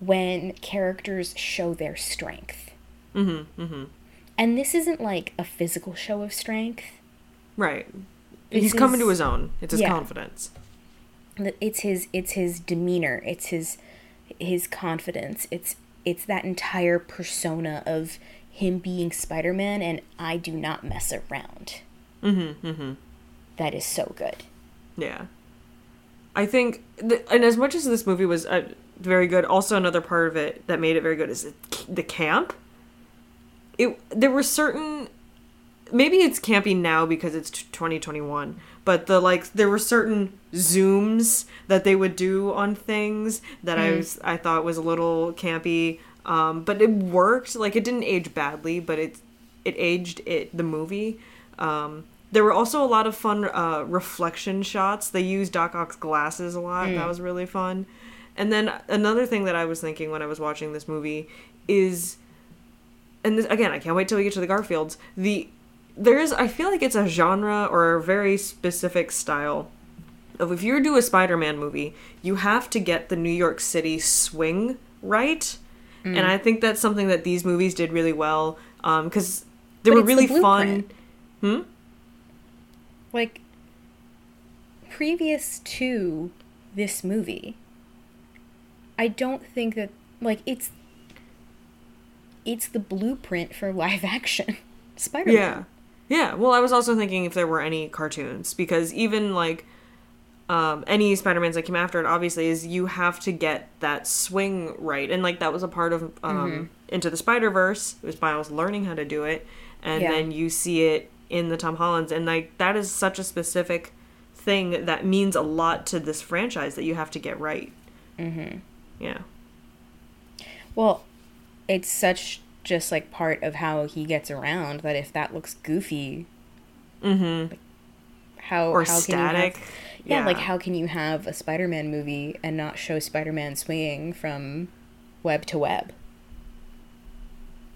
when characters show their strength Mhm, mhm. and this isn't like a physical show of strength Right. This he's coming to his own. It's his Yeah. confidence. it's his it's his demeanor it's his his confidence it's it's that entire persona of him being spider-man and i do not mess around mm-hmm, mm-hmm. That is so good Yeah. I think, th- and as much as this movie was uh, very good, also another part of it that made it very good is the camp. It there were certain, maybe it's campy now because it's 2021, but the like there were certain zooms that they would do on things that I was I thought was a little campy. Um, but it worked. Like it didn't age badly, but it it aged it the movie. Um, there were also a lot of fun uh, reflection shots. They used Doc Ock's glasses a lot. That mm. was really fun. And then another thing that I was thinking when I was watching this movie is, and this, again, I can't wait till we get to the Garfields. The there is, I feel like it's a genre or a very specific style of if you do a Spider-Man movie, you have to get the New York City swing right. Mm. And I think that's something that these movies did really well um, because they But were really fun. blueprint. Hmm? Like previous to this movie i don't think that like it's it's the blueprint for live action spider-man Yeah. Yeah. Well, I was also thinking if there were any cartoons because even like um, any Spider-Mans that came after it, obviously, is you have to get that swing right, and like that was a part of um, Mm-hmm. Into the Spider-Verse. It was Miles learning how to do it, and Yeah. then you see it in the Tom Hollands, and like that is such a specific thing that means a lot to this franchise that you have to get right. Mm-hmm. Yeah. Well, it's such just like part of how he gets around that if that looks goofy, Mm-hmm. how Or how static. Can you have, yeah, like how can you have a Spider-Man movie and not show Spider-Man swinging from web to web?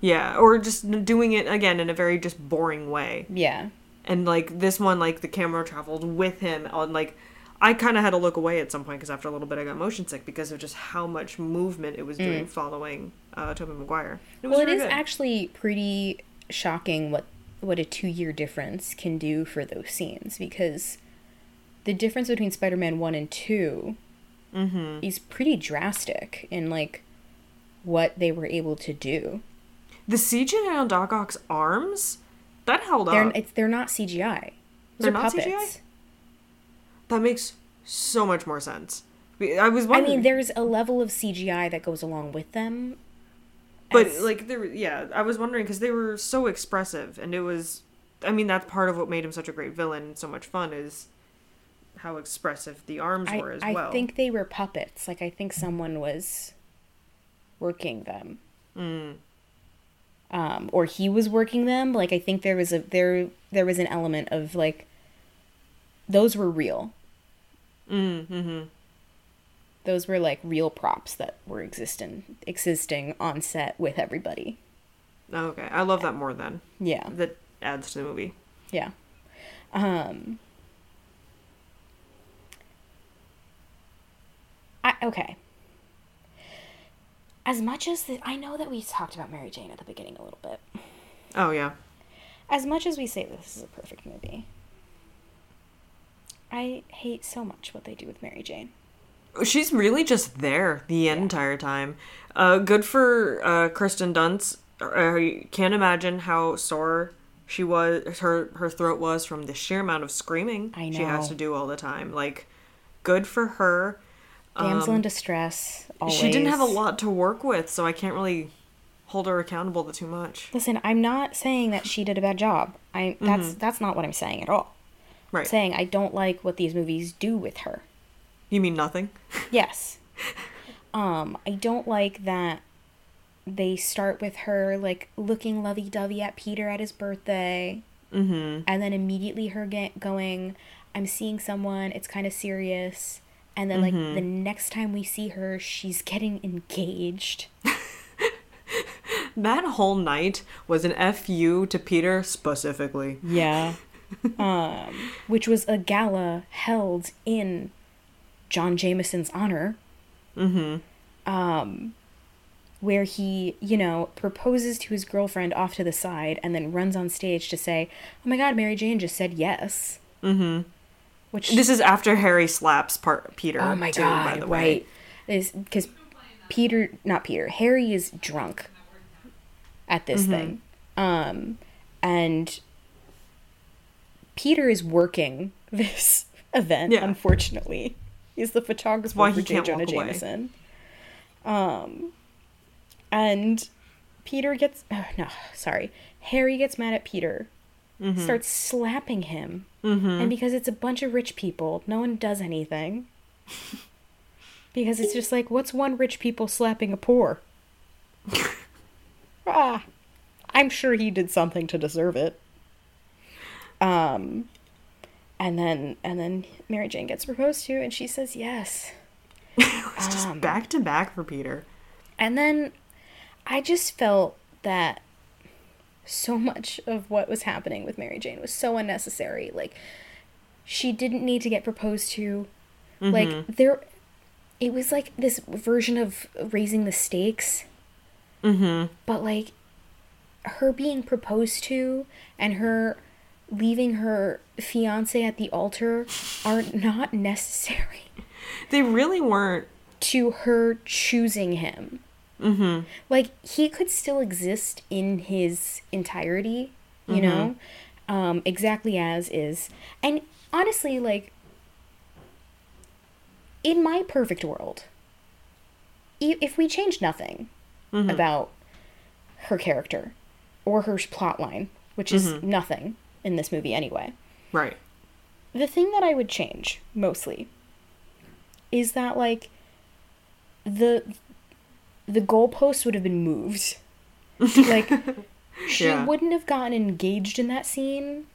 Yeah, or just doing it again in a very just boring way. Yeah. And like this one, like the camera traveled with him on like. I kind of had to look away at some point because after a little bit I got motion sick because of just how much movement it was doing following uh, Tobey Maguire. It Mm. Well, it very good. actually pretty shocking what what a two year difference can do for those scenes because the difference between Spider Man one and 2 Mm-hmm. is pretty drastic in like what they were able to do. The CGI on Doc Ock's arms that held They're up. it's they're not CGI. They're are not puppets. CGI? That makes so much more sense. I was I mean, there's a level of CGI that goes along with them. but as- like there, yeah, I was wondering because they were so expressive, and it was. I mean, that's part of what made him such a great villain, and so much fun is how expressive the arms I, were as I well. I think they were puppets. Like I think someone was working them. Mm. Um, or he was working them. Like I think there was a there there was an element of like those were real. Mm, mm-hmm. Those were like real props that were existing existing on set with everybody. Oh, okay, I love that more then. Yeah. That adds to the movie. Yeah. Um I okay. As much as the, I know that we talked about Mary Jane at the beginning a little bit. Oh yeah, As much as we say this is a perfect movie, I hate so much what they do with Mary Jane. she's really just there the entire time. Uh, good for uh, Kirsten Dunst. I can't imagine how sore she was. Her her throat was from the sheer amount of screaming she has to do all the time. Like, good for her. Damsel in distress. Always. Um, She didn't have a lot to work with, so I can't really hold her accountable to too much. Listen, I'm not saying that she did a bad job. I that's that's not what I'm saying at all. Right. I'm saying I don't like what these movies do with her. You mean nothing? Yes. Um, I don't like that they start with her like looking lovey-dovey at Peter at his birthday, Mm-hmm. and then immediately her get going, "I'm seeing someone. It's kind of serious." And then like the next time we see her, she's getting engaged. That whole night was an fu to Peter specifically. Yeah. um, which was a gala held in John Jameson's honor. Mm-hmm. Um, where he, you know, proposes to his girlfriend off to the side and then runs on stage to say, "Oh my God, Mary Jane just said yes." Mm-hmm. Which This is after Harry slaps part Peter. oh my too, God, by the way. right? Because Peter, not Peter, Harry is drunk at this Mm-hmm. thing, um, and Peter is working this event. Yeah. Unfortunately, he's the photographer why for J. Jonah. Jameson. Um, and Peter gets oh, no, sorry, Harry gets mad at Peter, Mm-hmm. starts slapping him, and because it's a bunch of rich people, no one does anything. because it's just like, what's one rich people slapping a poor? ah, I'm sure he did something to deserve it. Um, and then and then Mary Jane gets proposed to, and she says yes. It's just Um, back to back for Peter. And then I just felt that so much of what was happening with Mary Jane was so unnecessary. Like she didn't need to get proposed to. Like there it was like this version of raising the stakes. Mm-hmm. But like her being proposed to and her leaving her fiance at the altar are not necessary They really weren't. to her choosing him. Mm-hmm. like he could still exist in his entirety you know? Um exactly as is. And honestly like in my perfect world, if we change nothing about her character or her plot line, which is nothing in this movie anyway, Right. the thing that I would change mostly is that like the the goalpost would have been moved. like she Yeah. wouldn't have gotten engaged in that scene.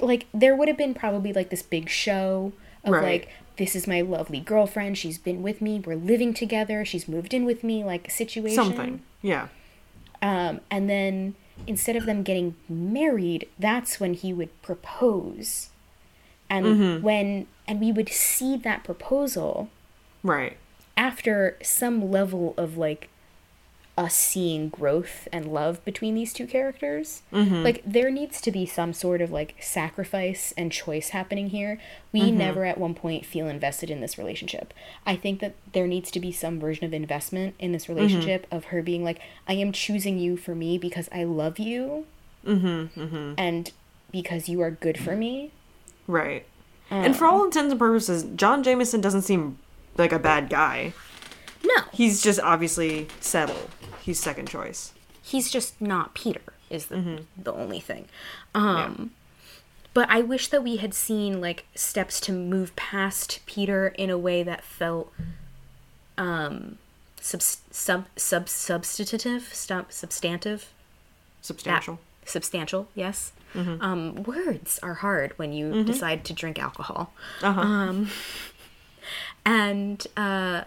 Like there would have been probably like this big show of Right. like this is my lovely girlfriend, she's been with me, we're living together, she's moved in with me like situation. Something. Yeah. Um, and then instead of them getting married, that's when he would propose. And Mm-hmm. when and we would see that proposal Right. After some level of like us seeing growth and love between these two characters. Mm-hmm. Like there needs to be some sort of like sacrifice and choice happening here. We mm-hmm. never at one point feel invested in this relationship. I think that there needs to be some version of investment in this mm-hmm. relationship of her being like, I am choosing you for me because I love you. Mm-hmm. And because you are good for me. Right. and um, for all intents and purposes, John Jameson doesn't seem like a bad guy. No. He's just obviously settled. He's second choice. he's just not Peter is the the only thing. Um but I wish that we had seen like steps to move past Peter in a way that felt um sub sub sub substantive sub, substantive Substantial. substantial yes um words are hard when you decide to drink alcohol um and uh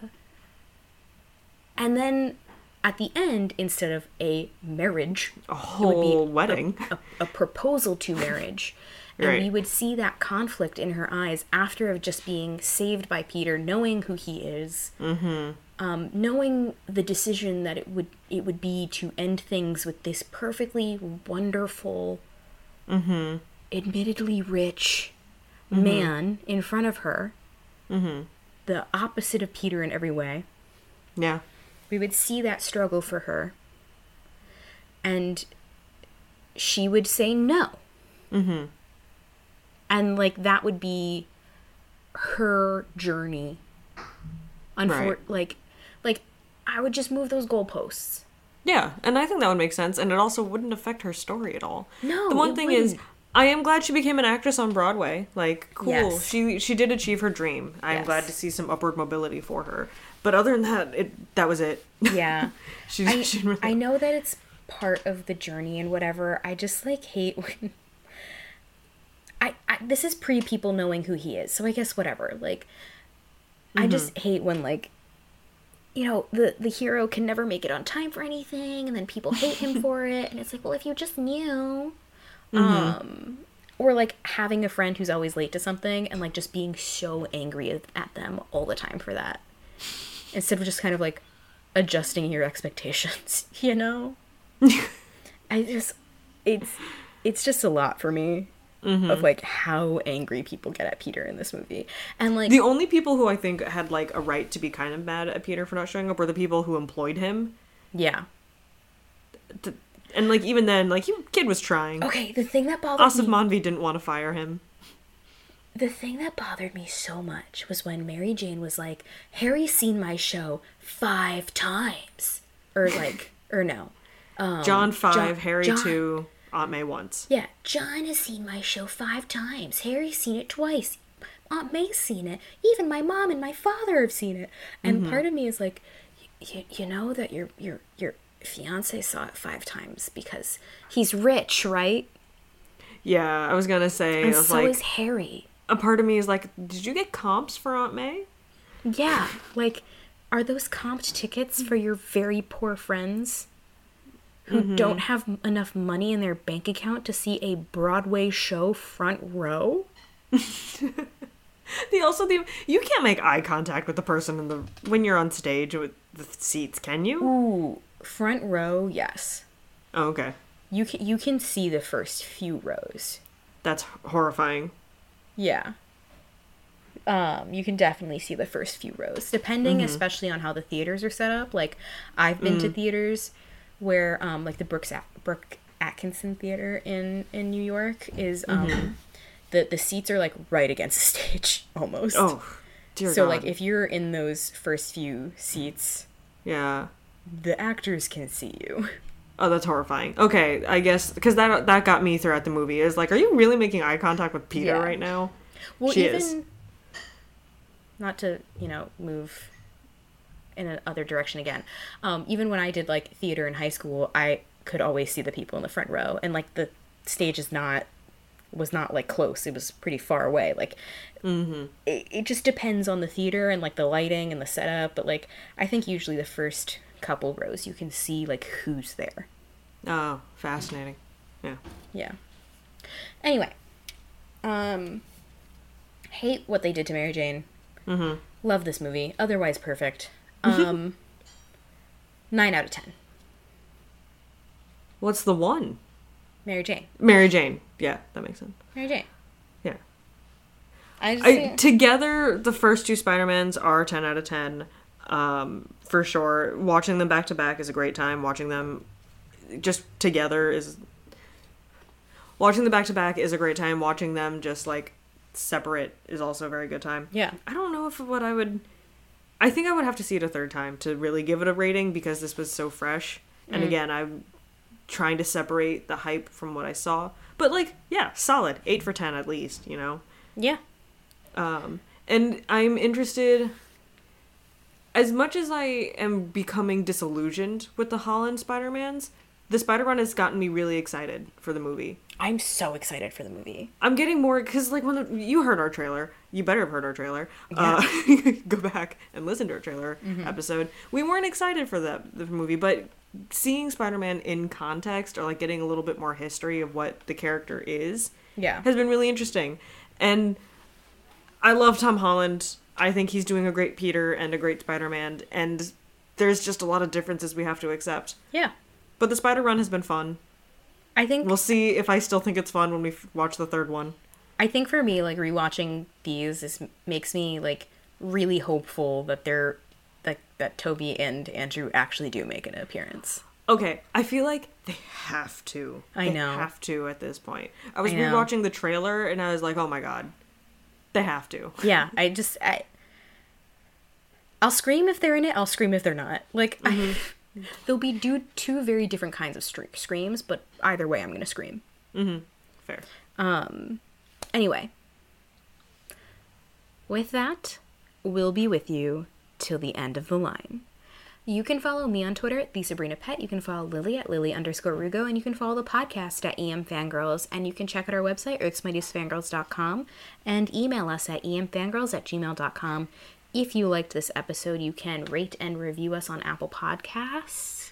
and then at the end instead of a marriage a whole wedding. a, a proposal to marriage. And Right. we would see that conflict in her eyes after of just being saved by Peter, knowing who he is, mm-hmm. um, knowing the decision that it would it would be to end things with this perfectly wonderful, Mm-hmm. admittedly rich man in front of her, Mm-hmm. The opposite of Peter in every way yeah. we would see that struggle for her and she would say no mm-hmm. and like that would be her journey Unfor- Right. like like i would just move those goalposts Yeah, and I think that would make sense, and it also wouldn't affect her story at all. No, the one thing is, wouldn't. I am glad she became an actress on Broadway. Like, cool. Yes. She she did achieve her dream. I am Yes. glad to see some upward mobility for her. But other than that, it that was it. yeah she, I, she really- I know that it's part of the journey and whatever i just like hate when I, I this is pre people knowing who he is so i guess whatever like i Mm-hmm. just hate when like you know the the hero can never make it on time for anything and then people hate him for it and it's like well if you just knew Mm-hmm. um or like having a friend who's always late to something and like just being so angry at- them all the time for that instead of just kind of like adjusting your expectations you know i just it's it's just a lot for me Mm-hmm. of like how angry people get at peter in this movie and like the only people who I think had like a right to be kind of mad at Peter for not showing up were the people who employed him. yeah Th- And like even then, like you kid was trying. okay the thing that bothered Aasif me Mandvi didn't want to fire him. the thing that bothered me so much was when mary jane was like harry's seen my show five times or like or no um, John five, John- Harry John- two, Aunt May once. Yeah, John has seen my show five times. Harry's seen it twice. Aunt May's seen it. Even my mom and my father have seen it. And mm-hmm. part of me is like, you, you know that your your your fiance saw it five times because he's rich, right? Yeah, I was gonna say, And was so like, is Harry. a part of me is like, did you get comps for Aunt May? Yeah, like, are those comped tickets for your very poor friends who mm-hmm. don't have enough money in their bank account to see a Broadway show front row? The also the you can't make eye contact with the person in the when you're on stage with the seats, can you? Ooh, front row, yes. Oh, okay, You can you can see the first few rows. that's horrifying. Yeah. Um, you can definitely see the first few rows, depending especially on how the theaters are set up. Like, I've been to theaters where, um, like the Brooks At- Brooks Atkinson Theater in in New York is um, the the seats are like right against the stage almost. Oh, Dear so God. like if you're in those first few seats, yeah. The actors can see you. Oh, that's horrifying. Okay, I guess because that that got me throughout the movie. Is like, are you really making eye contact with Peter Yeah. right now? Well, She even is. not to you know move in another direction again. Um, even when I did like theater in high school, I could always see the people in the front row, and like the stage is not was not like close. It was pretty far away. Like it, it just depends on the theater and like the lighting and the setup. But like I think usually the first couple rows you can see like who's there. Oh, fascinating. Yeah. Yeah. Anyway, um, hate what they did to Mary Jane. Mm-hmm. Love this movie. Otherwise perfect. Um, nine out of ten. What's the one? Mary Jane. Mary Jane. Yeah, that makes sense. Mary Jane. Yeah. I just I, together, the first two Spider-Mans are 10 out of 10. Um, for sure. Watching them back to back is a great time. Watching them just together is. Watching them back to back is a great time. Watching them just like separate is also a very good time. yeah. I don't know if what I would. I think I would have to see it a third time to really give it a rating because this was so fresh. And again, I'm trying to separate the hype from what I saw. But like, yeah, solid. 8 for 10 at least, you know? Yeah. Um, and I'm interested. As much as I am becoming disillusioned with the Holland Spider Mans, the Spider Run has gotten me really excited for the movie. I'm so excited for the movie. I'm getting more because, like, when the, you heard our trailer, you better have heard our trailer. Uh, go back and listen to our trailer episode. We weren't excited for that the movie, but seeing Spider-Man in context or like getting a little bit more history of what the character is Yeah. has been really interesting. And I love Tom Holland. I think he's doing a great Peter and a great Spider-Man. And there's just a lot of differences we have to accept. Yeah. But the Spider Run has been fun. I think We'll see if I still think it's fun when we f- watch the third one. I think for me, like rewatching these, this makes me like really hopeful that they're that that Tobey and Andrew actually do make an appearance. Okay, I feel like they have to. I They know. have to at this point. I was rewatching the trailer and I was like, oh my god, they have to. Yeah, I just I I'll scream if they're in it. I'll scream if they're not. Like I, they'll be do two very different kinds of stre- screams, but either way, I'm gonna scream. Mm-hmm. Fair. Um. Anyway, with that, we'll be with you till the end of the line. You can follow me on Twitter at the Sabrina Pet. You can follow Lily at Lily underscore Rugo, and you can follow the podcast at EM Fangirls. And you can check out our website, earthsmightiestfangirls.com, and email us at emfangirls at gmail.com. If you liked this episode, you can rate and review us on Apple Podcasts.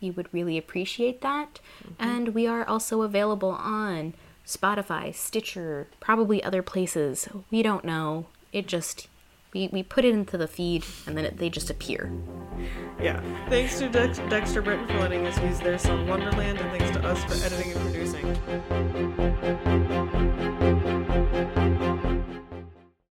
You would really appreciate that. Mm-hmm. And we are also available on Spotify, Stitcher, probably other places. We don't know. It just we, we put it into the feed and then it, they just appear. Yeah. Thanks to Dex- Dexter Britton for letting us use their song Wonderland, and thanks to us for editing and producing.